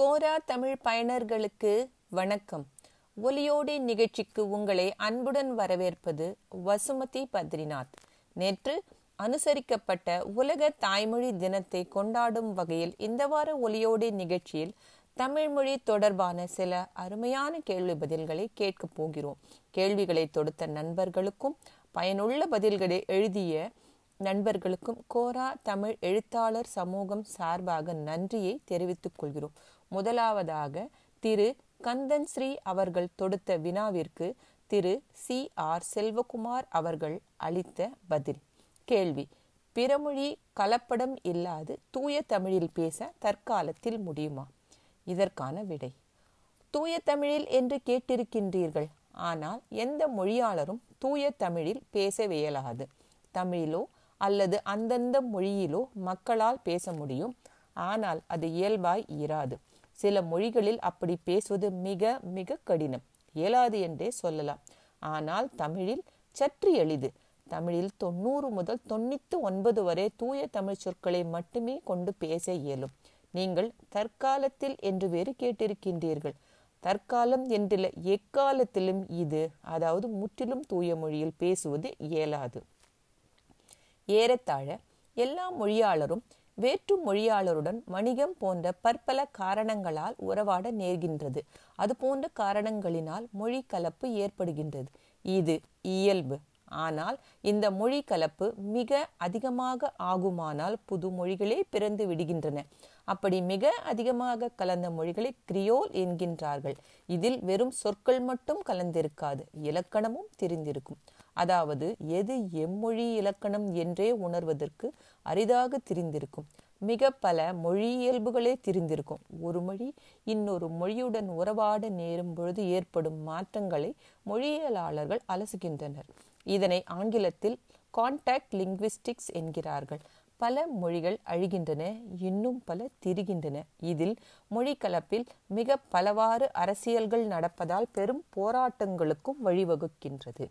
கோரா தமிழ் பயனர்களுக்கு வணக்கம். ஒலியோடி நிகழ்ச்சிக்கு உங்களை அன்புடன் வரவேற்பது வசுமதி பத்ரிநாத். நேற்று அனுசரிக்கப்பட்ட உலக தாய்மொழி தினத்தை கொண்டாடும் வகையில் இந்த வார ஒலியோடி நிகழ்ச்சியில் தமிழ்மொழி தொடர்பான சில அருமையான கேள்வி பதில்களை கேட்கப் போகிறோம். கேள்விகளை தொடுத்த நண்பர்களுக்கும் பயனுள்ள பதில்களை எழுதிய நண்பர்களுக்கும் கோரா தமிழ் எழுத்தாளர் சமூகம் சார்பாக நன்றியை தெரிவித்துக் கொள்கிறோம். முதலாவதாக திரு. கந்தன் ஸ்ரீ அவர்கள் தொடுத்த வினாவிற்கு திரு. சி. ஆர். செல்வகுமார் அவர்கள் அளித்த பதில். கேள்வி. பிறமொழி கலப்படம் இல்லாது தூய தமிழில் பேச தற்காலத்தில் முடியுமா? இதற்கான விடை. தூய தமிழில் என்று கேட்டிருக்கின்றீர்கள். ஆனால் எந்த மொழியாளரும் தூய தமிழில் பேச தமிழிலோ அல்லது அந்தந்த மொழியிலோ மக்களால் பேச முடியும். ஆனால் அது இயல்பாய் இராது. சில மொழிகளில் அப்படி பேசுவது மிக மிக கடினம். இயலாது என்றே சொல்லலாம். ஆனால் தமிழில் சற்று எளிது. தமிழில் தொண்ணூறு முதல் தொண்ணூத்தி ஒன்பது வரை தூய தமிழ் சொற்களை மட்டுமே கொண்டு பேச இயலும். நீங்கள் தற்காலத்தில் என்று வேறு கேட்டிருக்கின்றீர்கள். தற்காலம் என்றில்ல எக்காலத்திலும் இது அதாவது முற்றிலும் தூய மொழியில் பேசுவது இயலாது. ஏறத்தாழ எல்லா மொழியாளரும் வேற்று மொழியாளருடன் வணிகம் போன்ற பற்பல காரணங்களால் உறவாட நேர்கின்றது. அது போன்ற காரணங்களினால் மொழி கலப்பு ஏற்படுகின்றது. இது இயல்பு. ஆனால் இந்த மொழி கலப்பு மிக அதிகமாக ஆகுமானால் புது மொழிகளே பிறந்து விடுகின்றன. அப்படி மிக அதிகமாக கலந்த மொழிகளை கிரியோல் என்கின்றார்கள். இதில் வெறும் சொற்கள் மட்டும் கலந்திருக்காது. இலக்கணமும் தெரிந்திருக்கும். அதாவது எது எம்மொழி இலக்கணம் என்றே உணர்வதற்கு அரிதாக தெரிந்திருக்கும். மிக பல மொழியியல்புகளே தெரிந்திருக்கும். ஒரு மொழி இன்னொரு மொழியுடன் உறவாட நேரும் பொழுது ஏற்படும் மாற்றங்களை மொழியியலாளர்கள் அலசுகின்றனர். இதனை ஆங்கிலத்தில் கான்டாக்ட் லிங்குவிஸ்டிக்ஸ் என்கிறார்கள். பல மொழிகள் அழிகின்றன இன்னும் பல திரிகின்றன. இதில் மொழி கலப்பில் மிக பலவாறு அரசியல்கள் நடப்பதால் பெரும் போராட்டங்களுக்கும் வழிவகுக்கின்றது.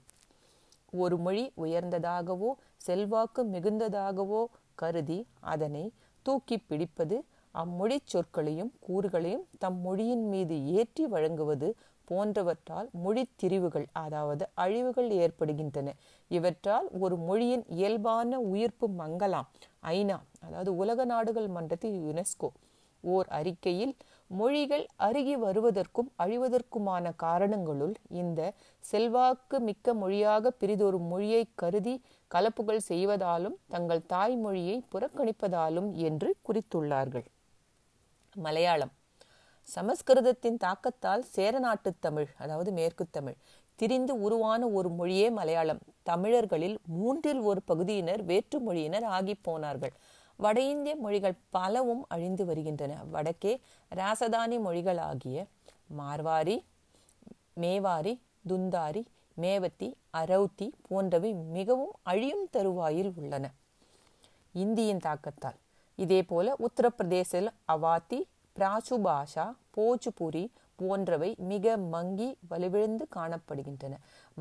ஒரு மொழி உயர்ந்ததாகவோ செல்வாக்கு மிகுந்ததாகவோ கருதி அதனை தூக்கி பிடிப்பது அம்மொழி சொற்களையும் கூறுகளையும் தம் மொழியின் மீது ஏற்றி வழங்குவது போன்றவற்றால் மொழி திரிவுகள் அதாவது அழிவுகள் ஏற்படுகின்றன. இவற்றால் ஒரு மொழியின் இயல்பான உயிர்ப்பு மங்கலாம். ஐநா அதாவது உலக நாடுகள் மன்றத்தில் யுனெஸ்கோ. ஓர் அறிக்கையில் மொழிகள் அருகி வருவதற்கும் அழிவதற்குமான காரணங்களுள் இந்த செல்வாக்கு மிக்க மொழியாக பிரிதொரு மொழியை கருதி கலப்புகள் செய்வதாலும் தங்கள் தாய்மொழியை புறக்கணிப்பதாலும் என்று குறித்துள்ளார்கள். மலையாளம். சமஸ்கிருதத்தின் தாக்கத்தால் சேரநாட்டு தமிழ் அதாவது மேற்கு தமிழ் திரிந்து உருவான ஒரு மொழியே மலையாளம். தமிழர்களில் மூன்றில் ஒரு பகுதியினர் வேற்று மொழியினர் ஆகி போனார்கள். வட இந்திய மொழிகள் பலவும் அழிந்து வருகின்றன. வடக்கே ராசதானி மொழிகளாகிய மார்வாரி மேவாரி துந்தாரி மேவத்தி அரௌத்தி போன்றவை மிகவும் அழியும் தருவாயில் உள்ளன. இந்தியின் தாக்கத்தால். இதே போல உத்தரப்பிரதேசில் அவாத்தி பிராச்சு பாஷா போச்சுபுரி போன்றவை மிக மங்கி வலுவிழந்து காணப்படுகின்றன.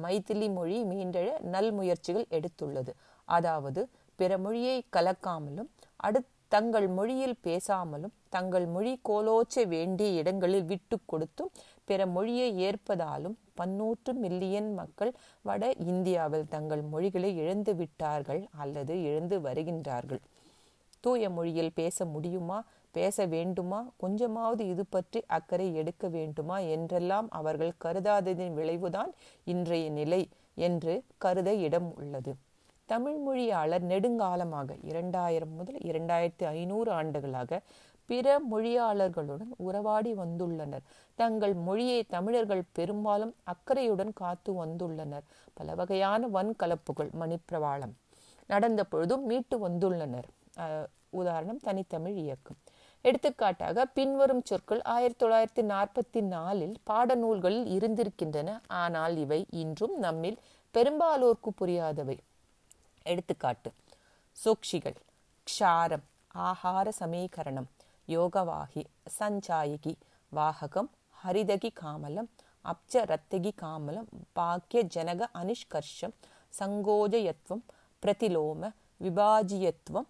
மைத்திலி மொழி மீண்டெழ நல் முயற்சிகள் எடுத்துள்ளது. அதாவது பிற மொழியை கலக்காமலும் அடு தங்கள் மொழியில் பேசாமலும் தங்கள் மொழி கோலோச்ச வேண்டிய இடங்களில் விட்டு கொடுத்தும் பிற மொழியை ஏற்பதாலும் பன்னூற்று மில்லியன் மக்கள் வட இந்தியாவில் தங்கள் மொழிகளை இழந்து விட்டார்கள் அல்லது இழந்து வருகின்றார்கள். தூய மொழியில் பேச முடியுமா? பேச வேண்டுமா? கொஞ்சமாவது இது பற்றி அக்கறை எடுக்க வேண்டுமா? என்றெல்லாம் அவர்கள் கருதாததின் விளைவுதான் இன்றைய நிலை என்று கருத இடம் உள்ளது. தமிழ் மொழியாளர் நெடுங்காலமாக இரண்டாயிரம் முதல் இரண்டாயிரத்தி ஐநூறு ஆண்டுகளாக பிற மொழியாளர்களுடன் உறவாடி வந்துள்ளனர். தங்கள் மொழியை தமிழர்கள் பெரும்பாலும் அக்கறையுடன் காத்து வந்துள்ளனர். பல வகையான வன்கலப்புகள் மணிப்பிரவாளம் நடந்த பொழுதும் மீட்டு வந்துள்ளனர். உதாரணம் தனித்தமிழ் இயக்கம். எடுத்துக்காட்டாக பின்வரும் சொற்கள் ஆயிரத்தி தொள்ளாயிரத்தி நாற்பத்தி நாலில் பாடநூல்களில் இருந்திருக்கின்றன. ஆனால் இவை இன்றும் நம்மில் பெரும்பாலோர்க்கு புரியாதவை. எடுத்துக்காட்டு. சூக்ஷிகள் க்ஷாரம் ஆகார சமீகரணம் யோகவாகி சஞ்சாயகி வாககம் ஹரிதகி காமலம் அப்ச ரத்தகி காமலம் பாக்கிய ஜனக அனிஷ்கர்ஷம் சங்கோஜயத்வம் பிரதிலோம விபாஜியத்வம்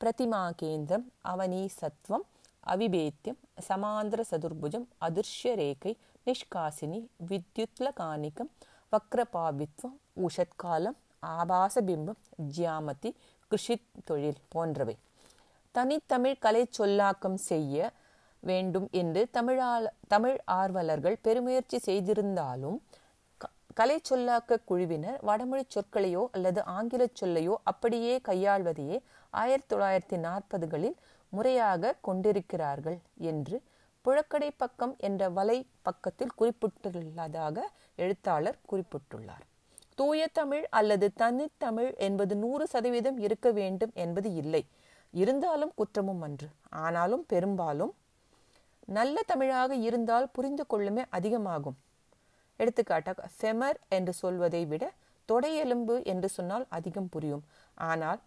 பிரதிமாகேந்திரம் அவனீசத்வம் அவிபேத்தியம் சமாந்திர சதுர்புஜம் அதிர்ஷ்ய ரேகை நிஷ்காசினி வித்யுத்லகானிகம் வக்ரபாபித்வம் உஷத்காலம் ஆபாச பிம்பம் ஜியாமதி கிருஷித் தொழில் போன்றவை. தனித்தமிழ் கலை சொல்லாக்கம் செய்ய வேண்டும் என்று தமிழால் தமிழ் ஆர்வலர்கள் பெருமுயற்சி செய்திருந்தாலும் கலை சொல்லாக்க குழுவினர் வடமொழி சொற்களையோ அல்லது ஆங்கில சொல்லையோ அப்படியே கையாள்வதையே ஆயிரத்தி தொள்ளாயிரத்தி நாற்பதுகளில் முறையாக கொண்டிருக்கிறார்கள் என்று புழக்கடை பக்கம் என்ற வலை பக்கத்தில் குறிப்பிட்டுள்ளதாக எழுத்தாளர் குறிப்பிட்டுள்ளார். தூய தமிழ் அல்லது தனித்தமிழ் என்பது நூறு சதவீதம் இருக்க வேண்டும் என்பது இல்லை. இருந்தாலும் குற்றமும் அன்று. ஆனாலும் பெரும்பாலும் நல்ல தமிழாக இருந்தால் புரிந்து கொள்ளுமே அதிகமாகும். எடுத்துக்காட்டாக ஃபெமர் என்று சொல்வதை விட தொடையெலும்பு என்று சொன்னால் அதிகம் புரியும். ஆனால்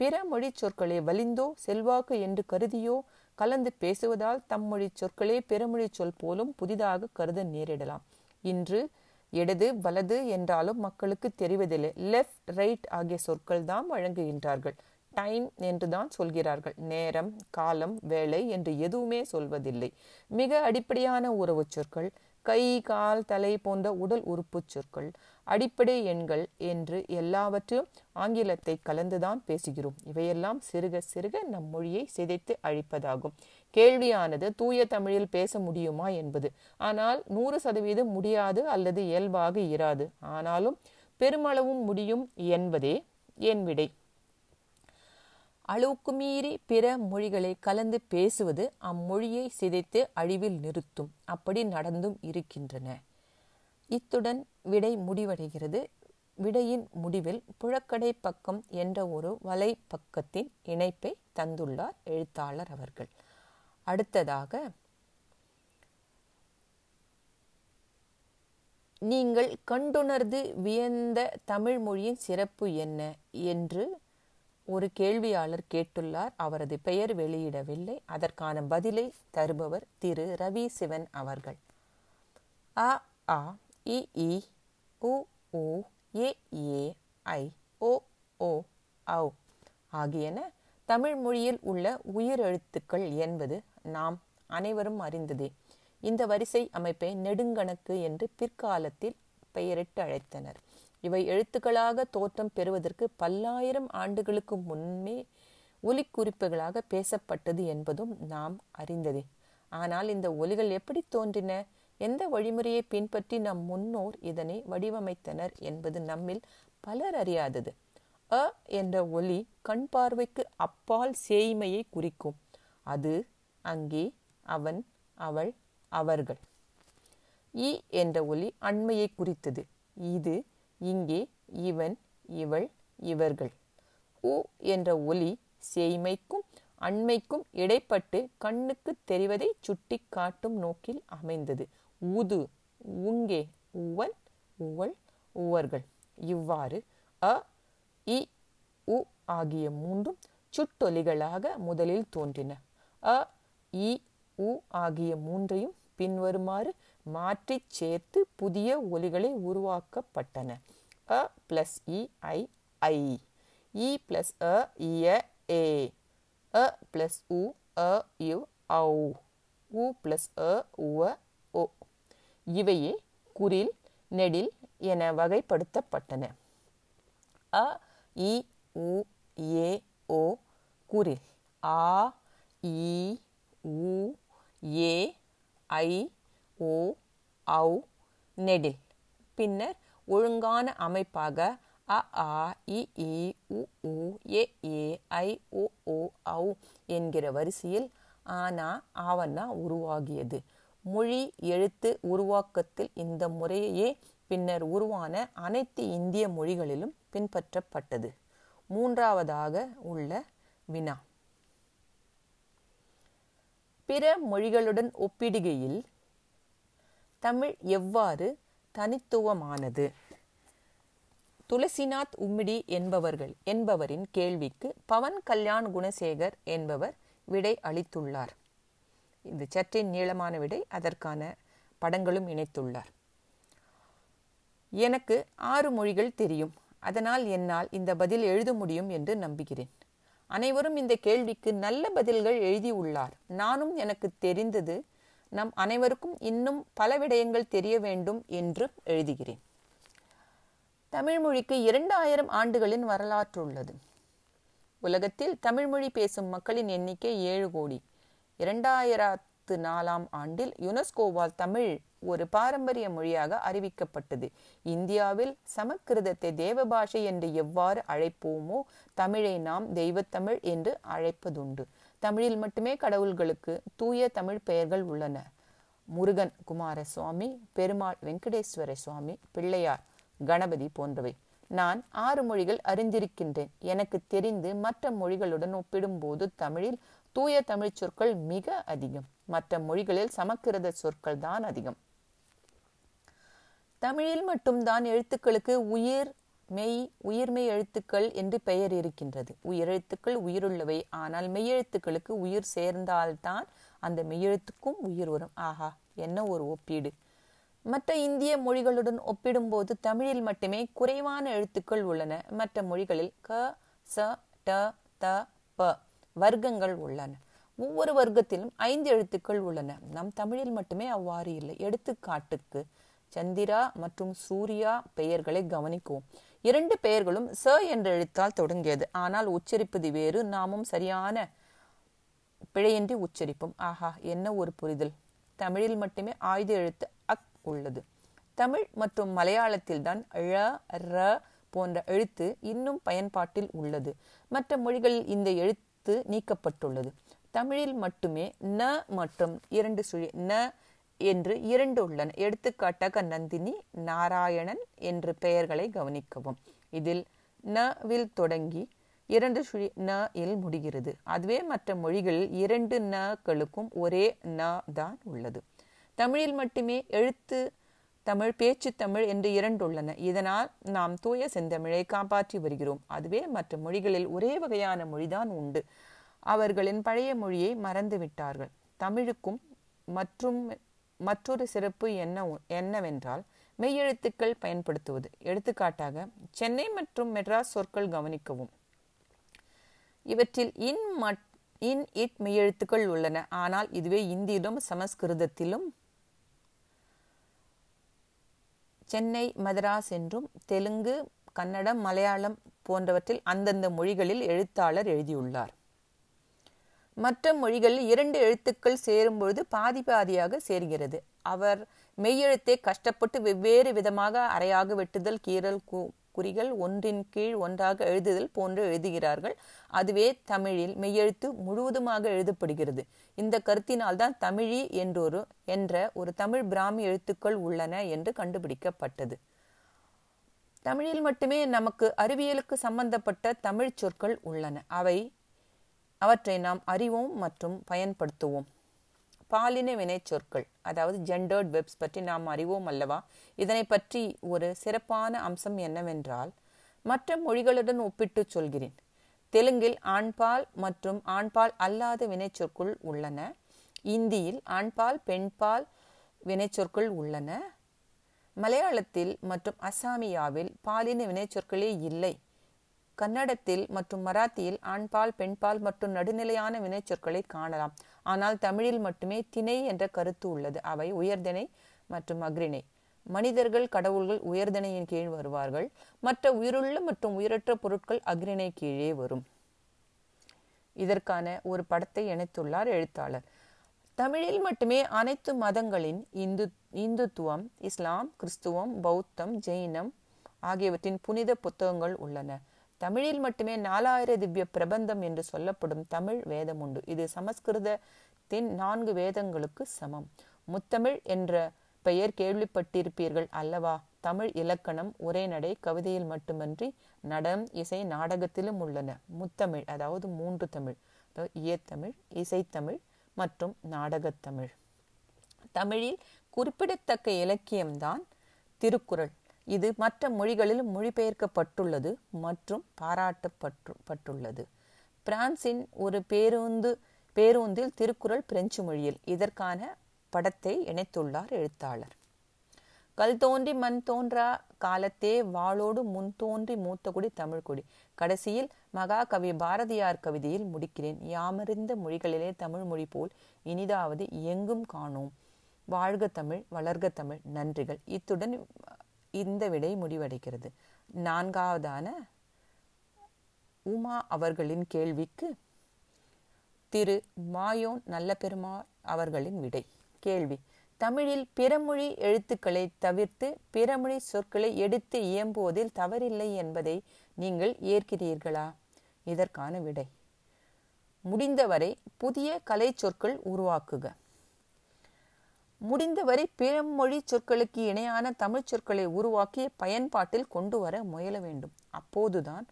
பிற மொழி சொற்களை வலிந்தோ செல்வாக்கு என்று கருதியோ கலந்து பேசுவதால் தம் மொழி சொற்களே பிறமொழி சொல் போலும் புதிதாக கருத நேரிடலாம். இன்று இடது வலது என்றாலும் மக்களுக்கு தெரிவதில்லை. லெஃப்ட் ரைட் ஆகிய சொற்கள் தான் வழங்குகின்றார்கள். டைம் என்று தான் சொல்கிறார்கள். நேரம் காலம் வேலை என்று எதுவுமே சொல்வதில்லை. மிக அடிப்படையான உறவு சொற்கள் கை கால் தலை போன்ற உடல் உறுப்பு சொற்கள் அடிப்படை எண்கள் என்று எல்லாவற்றையும் ஆங்கிலத்தை கலந்துதான் பேசுகிறோம். இவையெல்லாம் சிறுக சிறுக நம் மொழியை சிதைத்து அழிப்பதாகும். கேள்வியானது தூய தமிழில் பேச முடியுமா என்பது. ஆனால் நூறு சதவீதம் முடியாது அல்லது இயல்பாக இராது. ஆனாலும் பெருமளவும் முடியும் என்பதே என் விடை. அளவுக்கு மீறி பிற மொழிகளை கலந்து பேசுவது அம்மொழியை சிதைத்து அழிவில் நிறுத்தும். அப்படி நடந்தும் இருக்கின்றன. இத்துடன் விடை முடிவடைகிறது. விடையின் முடிவில் புழக்கடை பக்கம் என்ற ஒரு வலை பக்கத்தின் இணைப்பை தந்துள்ளார் எழுத்தாளர் அவர்கள். அடுத்ததாக நீங்கள் கண்டுணர்ந்து வியந்த தமிழ் மொழியின் சிறப்பு என்ன என்று ஒரு கேள்வியாளர் கேட்டுள்ளார். அவரது பெயர் வெளியிடவில்லை. அதற்கான பதிலை தருபவர் திரு. ரவி சிவன் அவர்கள். அ ஆ இ i உ உ ஏ ஏ ஐ ஓ ஓ ஔ ஆகியன தமிழ் மொழியில் உள்ள உயிரெழுத்துக்கள் என்பது நாம் அனைவரும் அறிந்ததே. இந்த வரிசை அமைப்பை நெடுங்கணக்கு என்று பிற்காலத்தில் பெயரிட்டு அழைத்தனர். இவை எழுத்துக்களாக தோற்றம் பெறுவதற்கு பல்லாயிரம் ஆண்டுகளுக்கு முன்னே ஒலிக்குறிப்புகளாக பேசப்பட்டது என்பதும் நாம் அறிந்ததே. ஆனால் இந்த ஒலிகள் எப்படி தோன்றின? எந்த வழிமுறையை பின்பற்றி நம் முன்னோர் இதனை வடிவமைத்தனர் என்பது நம்மில் பலர் அறியாதது. அ என்ற ஒலி கண் பார்வைக்கு அப்பால் சேய்மையை குறிக்கும். அது அங்கே அவன் அவள் அவர்கள். இ என்ற ஒலி அண்மையை குறித்தது. இது இங்கே இவன் இவள் இவர்கள். உ என்ற ஒலி சேய்மைக்கும் அண்மைக்கும் இடைப்பட்டு கண்ணுக்கு தெரிவதை சுட்டி காட்டும் நோக்கில் அமைந்தது. உது உங்கே உவன் உவள் உவர்கள். இவ்வாறு அ இ உ ஆகிய மூன்றும் சுட்டொலிகளாக முதலில் தோன்றின. அ இ உ ஆகிய மூன்றையும் பின்வருமாறு மாற்றி சேர்த்து புதிய ஒலிகளை உருவாக்கப்பட்டன. அ பிளஸ் இ ஐ ஐ. இ பிளஸ் அ இய ஏ. அ பிளஸ் உ அ யு ஔ. உ பிளஸ் அ உ இவையே குரில் நெடில் என வகைப்படுத்தப்பட்டன. அ இ உ ஏ ஓ குரில். ஆ இ உ ஏ ஐ ஓ ஔ நெடில். பின்னர் ஒழுங்கான அமைப்பாக அ ஆ இ இ உ உ ஏ ஏ ஐ ஓ ஓ ஔ என்கிற வரிசையில் ஆனா ஆவண்ணா உருவாகியது. மொழி எழுத்து உருவாக்கத்தில் இந்த முறையே பின்னர் உருவான அனைத்து இந்திய மொழிகளிலும் பின்பற்றப்பட்டது. மூன்றாவதாக உள்ள வினா. பிற மொழிகளுடன் ஒப்பிடுகையில் தமிழ் எவ்வாறு தனித்துவமானது? துளசிநாத் உம்மிடி என்பவர்கள் என்பவரின் கேள்விக்கு பவன் கல்யாண் குணசேகர் என்பவர் விடை அளித்துள்ளார். இந்த சற்றின் நீளமான விடை அதற்கான படங்களும் இணைத்துள்ளார். எனக்கு ஆறு மொழிகள் தெரியும். அதனால் என்னால் இந்த பதில் எழுத முடியும் என்று நம்புகிறேன். அனைவரும் இந்த கேள்விக்கு நல்ல பதில்கள் எழுதியுள்ளார். நானும் எனக்கு தெரிந்தது நம் அனைவருக்கும் இன்னும் பல விடயங்கள் தெரிய வேண்டும் என்று எழுதுகிறேன். தமிழ்மொழிக்கு இரண்டாயிரம் ஆண்டுகளின் வரலாற்று உள்ளது உலகத்தில் தமிழ்மொழி பேசும் மக்களின் எண்ணிக்கை ஏழு கோடி. இரண்டாயிரத்து நாலாம் ஆண்டில் யுனெஸ்கோவால் தமிழ் ஒரு பாரம்பரிய மொழியாக அறிவிக்கப்பட்டது. இந்தியாவில் சமஸ்கிருதத்தை தேவபாஷை என்று எவ்வாறு அழைப்போமோ தமிழை நாம் தெய்வத்தமிழ் என்று அழைப்பதுண்டு. தமிழில் மட்டுமே கடவுள்களுக்கு தூய தமிழ் பெயர்கள் உள்ளன. முருகன் குமாரசுவாமி பெருமாள் வெங்கடேஸ்வர சுவாமி பிள்ளையார் கணபதி போன்றவை. நான் ஆறு மொழிகள் அறிந்திருக்கின்றேன். எனக்கு தெரிந்து மற்ற மொழிகளுடன் ஒப்பிடும்போது தமிழில் தூய தமிழ் சொற்கள் மிக அதிகம். மற்ற மொழிகளில் சமக்கிருத சொற்கள் தான் அதிகம். தமிழில் மட்டும்தான் எழுத்துக்களுக்கு உயிர் மெய் உயிர்மெய் எழுத்துக்கள் என்று பெயர் இருக்கின்றது. உயிரெழுத்துக்கள் உயிருள்ளவை. ஆனால் மெய்யெழுத்துக்களுக்கு உயிர் சேர்ந்தால்தான் அந்த மெய்யெழுத்துக்கும் உயிர் வரும். ஆஹா என்ன ஒரு ஒப்பீடு. மற்ற இந்திய மொழிகளுடன் ஒப்பிடும்போது தமிழில் மட்டுமே குறைவான எழுத்துக்கள் உள்ளன. மற்ற மொழிகளில் க ச ட த ப. வர்க்கங்கள் உள்ளன. ஒவ்வொரு வர்க்கத்திலும் ஐந்து எழுத்துக்கள் உள்ளன. நம் தமிழில் மட்டுமே அவ்வாறு இல்லை. எடுத்துக்காட்டுக்கு சந்திரா மற்றும் சூர்யா பெயர்களை கவனிக்குவோம். இரண்டு பெயர்களும் ச என்ற எழுத்தால் தொடங்கியது. ஆனால் உச்சரிப்பது வேறு. நாமும் சரியான பிழையின்றி உச்சரிப்போம். ஆஹா என்ன ஒரு புரிதல். தமிழில் மட்டுமே ஆயுத எழுத்து அக் உள்ளது. தமிழ் மற்றும் மலையாளத்தில் தான் ழ ர போன்ற எழுத்து இன்னும் பயன்பாட்டில் உள்ளது. மற்ற மொழிகளில் இந்த எழுத்து நீக்கப்பட்டுள்ளது. தமிழில் மட்டுமே ந மற்றும் இரண்டு சுழி ந என்று இரண்டு உள்ளன. எடுத்துக்காட்டாக நந்தினி நாராயணன் என்று பெயர்களை கவனிக்கவும். இதில் ந வில் தொடங்கி இரண்டு சுழி ந இல் முடிகிறது. அதுவே மற்ற மொழிகளில் இரண்டு நகளுக்கும் ஒரே ந தான் உள்ளது. தமிழில் மட்டுமே எழுத்து தமிழ் பேச்சு தமிழ் என்று இரண்டுள்ளன. இதனால் நாம் தூய செந்தமிழை காப்பாற்றி வருகிறோம். அதுவே மற்ற மொழிகளில் ஒரே வகையான மொழிதான் உண்டு. அவர்களின் பழைய மொழியை மறந்து விட்டார்கள் தமிழுக்கும் மற்றும் மற்றொரு சிறப்பு என்ன என்னவென்றால் மெய்யெழுத்துக்கள் பயன்படுத்துவது. எடுத்துக்காட்டாக சென்னை மற்றும் மெட்ராஸ் சொற்கள் கவனிக்கவும். இவற்றில் இன் மட் இன் இட் மெய்யெழுத்துக்கள் உள்ளன. ஆனால் இதுவே இந்தியிலும் சமஸ்கிருதத்திலும் சென்னை மதராஸ் என்றும் தெலுங்கு கன்னடம் மலையாளம் போன்றவற்றில் அந்தந்த மொழிகளில் எழுத்தாளர் எழுதியுள்ளார். மற்ற மொழிகளில் இரண்டு எழுத்துக்கள் சேரும்பொழுது பாதி பாதியாக சேர்கிறது. அவர் மெய்யெழுத்தை கஷ்டப்பட்டு வெவ்வேறு விதமாக அறையாக வெட்டுதல் கீறல் குறிகள் ஒன்றின் கீழ் ஒன்றாக எழுதுதல் போன்று எழுதுகிறார்கள். அதுவே தமிழில் மெய்யெழுத்து முழுவதுமாக எழுதப்படுகிறது. இந்த கருத்தினால் தான் தமிழி என்றொரு என்ற ஒரு தமிழ் பிராமி எழுத்துக்கள் உள்ளன என்று கண்டுபிடிக்கப்பட்டது. தமிழில் மட்டுமே நமக்கு அறிவியலுக்கு சம்பந்தப்பட்ட தமிழ் சொற்கள் உள்ளன. அவை அவற்றை நாம் அறிவோம் மற்றும் பயன்படுத்துவோம். பாலின வினைச்சொற்கள் அதாவது ஜெண்டர்ட் வெப்ஸ் பற்றி நாம் அறிவோம் அல்லவா? இதனை பற்றி ஒரு சிறப்பான அம்சம் என்னவென்றால் மற்ற மொழிகளுடன் ஒப்பிட்டு சொல்கிறேன். தெலுங்கில் ஆண்பால் மற்றும் ஆண்பால் அல்லாத வினைச்சொற்கள் உள்ளன. இந்தியில் ஆண்பால் பெண்பால் வினைச்சொற்கள் உள்ளன. மலையாளத்தில் மற்றும் அசாமியாவில் பாலின வினைச்சொற்களே இல்லை. கன்னடத்தில் மற்றும் மராத்தியில் ஆண்பால் பெண்பால் மற்றும் நடுநிலையான வினைச்சொற்களை காணலாம். ஆனால் தமிழில் மட்டுமே திணை என்ற கருத்து உள்ளது. அவை உயர்திணை மற்றும் அக்ரிணை மனிதர்கள் கடவுள்கள் உயர்திணையின் கீழ் வருவார்கள். மற்ற உயிருள்ள மற்றும் உயிரற்ற பொருட்கள் அக்ரிணை கீழே வரும். இதற்கான ஒரு படத்தை இணைத்துள்ளார் எழுத்தாளர். தமிழில் மட்டுமே அனைத்து மதங்களின் இந்து இந்துத்துவம் இஸ்லாம் கிறிஸ்துவம் பௌத்தம் ஜெயினம் ஆகியவற்றின் புனித புத்தகங்கள் உள்ளன. தமிழில் மட்டுமே நாலாயிர திவ்ய பிரபந்தம் என்று சொல்லப்படும் தமிழ் வேதம் உண்டு. இது சமஸ்கிருதத்தின் நான்கு வேதங்களுக்கு சமம். முத்தமிழ் என்ற பெயர் கேள்விப்பட்டிருப்பீர்கள் அல்லவா? தமிழ் இலக்கணம் உரைநடை நடை கவிதையில் மட்டுமன்றி நடம் இசை நாடகத்திலும் உள்ளன. முத்தமிழ் அதாவது மூன்று தமிழ். இயத்தமிழ் இசைத்தமிழ் மற்றும் நாடகத்தமிழ். தமிழில் குறிப்பிடத்தக்க இலக்கியம்தான் திருக்குறள். இது மற்ற மொழிகளில் மொழிபெயர்க்கப்பட்டுள்ளது மற்றும் பாராட்டப்பட்டு பட்டுள்ளது பிரான்சின் ஒரு பேருந்து பேருந்தில் திருக்குறள் பிரெஞ்சு மொழியில் இதற்கான படத்தை இணைத்துள்ளார் எழுத்தாளர். கல் தோன்றி மண் தோன்றா காலத்தே வாளோடு முன் தோன்றி மூத்தகுடி தமிழ்குடி கடைசியில் மகாகவி பாரதியார் கவிதையில் முடிக்கிறேன். யாமறிந்த மொழிகளிலே தமிழ் மொழி போல் இனிதாவது எங்கும் காணோம். வாழ்க தமிழ் வளர்க தமிழ். நன்றிகள். இத்துடன் இந்த விடை முடிவடைகிறது. நான்காவதான உமா அவர்களின் கேள்விக்கு திரு மாயோன் நல்ல பெருமாள் அவர்களின் விடை. கேள்வி. தமிழில் பிறமொழி எழுத்துக்களை தவிர்த்து பிறமொழி சொற்களை எடுத்து இயம்புவதில் தவறில்லை என்பதை நீங்கள் ஏற்கிறீர்களா? இதற்கான விடை. முடிந்தவரை புதிய கலை சொற்கள் உருவாக்குக. முடிந்தவரை பிறமொழி சொற்களுக்கு இணையான தமிழ் சொற்களை உருவாக்கி பயன்பாட்டில் கொண்டு வர முயல வேண்டும். அப்போதுதான்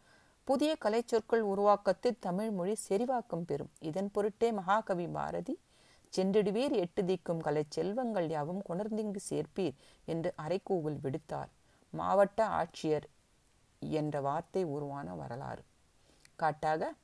புதிய கலை சொற்கள் உருவாக்கத்தில் தமிழ்மொழி செறிவாக்கம் பெறும். இதன் பொருட்டே மகாகவி பாரதி சென்றிடுவீர் எட்டு திக்கும் கலை செல்வங்கள் யாவும் கொணர்ந்திங்கு சேர்ப்பீர் என்று அரைக்கூவல் விடுத்தார். மாவட்ட ஆட்சியர் என்ற வார்த்தை உருவான வரலாறு. காட்டாக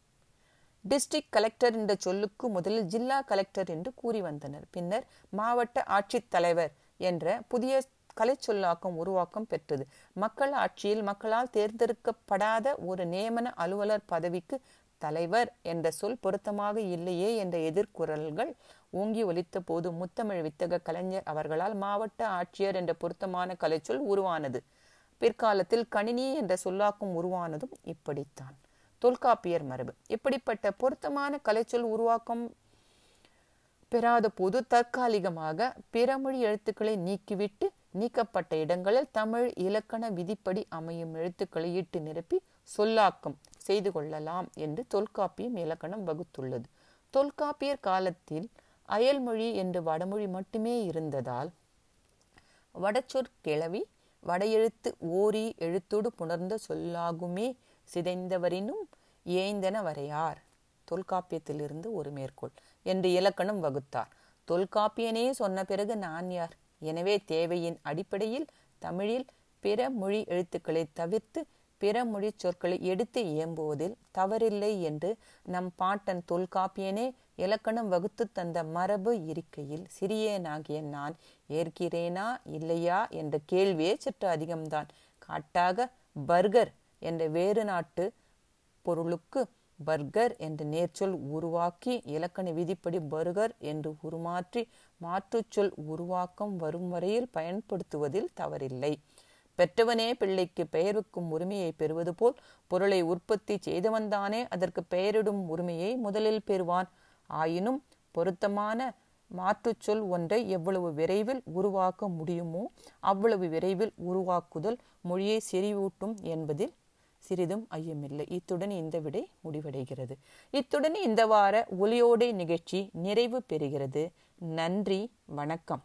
டிஸ்ட்ரிக்ட் கலெக்டர் என்ற சொல்லுக்கு முதலில் ஜில்லா கலெக்டர் என்று கூறி வந்தனர். பின்னர் மாவட்ட ஆட்சித்தலைவர் என்ற புதிய கலை சொல்லாக்கம் உருவாக்கம் பெற்றது. மக்கள் ஆட்சியில் மக்களால் தேர்ந்தெடுக்கப்படாத ஒரு நியமன அலுவலர் பதவிக்கு தலைவர் என்ற சொல் பொருத்தமாக இல்லையே என்ற எதிர்குரல்கள் ஓங்கி ஒலித்த போது முத்தமிழ் வித்தக கலைஞர் அவர்களால் மாவட்ட ஆட்சியர் என்ற பொருத்தமான கலைச்சொல் உருவானது. பிற்காலத்தில் கணினி என்ற சொல்லாக்கம் உருவானதும் இப்படித்தான். தொல்காப்பியர் மரபு. இப்படிப்பட்ட பொருத்தமான கலைச்சொல் உருவாக்கம் பெறாத போது தற்காலிகமாக பிறமொழி எழுத்துக்களை நீக்கிவிட்டு நீக்கப்பட்ட இடங்களில் தமிழ் இலக்கண விதிப்படி அமையும் எழுத்துக்களை இட்டு நிரப்பி சொல்லாக்கம் செய்து கொள்ளலாம் என்று தொல்காப்பியம் இலக்கணம் வகுத்துள்ளது. தொல்காப்பியர் காலத்தில் அயல்மொழி என்று வடமொழி மட்டுமே இருந்ததால் வடச்சொற் கிளவி வடையெழுத்து ஓரி எழுத்தோடு புணர்ந்த சொல்லாகுமே சிதைந்தவரினும் ஏய்ந்தன வரையார் தொல்காப்பியத்திலிருந்து ஒரு மேற்கோள். என்று இலக்கணம் வகுத்தார். தொல்காப்பியனே சொன்ன பிறகு நான் யார்? எனவே தேவையின் அடிப்படையில் தமிழில் பிற மொழி எழுத்துக்களை தவிர்த்து பிற மொழி சொற்களை எடுத்து இயம்புவதில் தவறில்லை என்று நம் பாட்டன் தொல்காப்பியனே இலக்கணம் வகுத்து தந்த மரபு இருக்கையில் சிறியனாகிய நான் ஏற்கிறேனா இல்லையா என்ற கேள்வியே சற்று அதிகம்தான். காட்டாக பர்கர் என்ற வேறு நாட்டு பொருளுக்கு பர்கர் என்ற நேர்ச்சொல் உருவாக்கி இலக்கண விதிப்படி பர்கர் என்று உருமாற்றி மாற்றுச்சொல் உருவாக்கம் வரும் வரையில் பயன்படுத்துவதில் தவறில்லை. பெற்றவனே பிள்ளைக்கு பெயருக்கும் உரிமையை பெறுவது போல் பொருளை உற்பத்தி செய்தவன்தானே அதற்கு பெயரிடும் உரிமையை முதலில் பெறுவான். ஆயினும் பொருத்தமான மாற்றுச்சொல் ஒன்றை எவ்வளவு விரைவில் உருவாக்க முடியுமோ அவ்வளவு விரைவில் உருவாக்குதல் மொழியை செறிவூட்டும் என்பதில் சிறிதும் ஐயமில்லை. இத்துடன் இந்த விடை முடிவடைகிறது. இத்துடன் இந்த வார ஒலியோடை நிகழ்ச்சி நிறைவு பெறுகிறது. நன்றி வணக்கம்.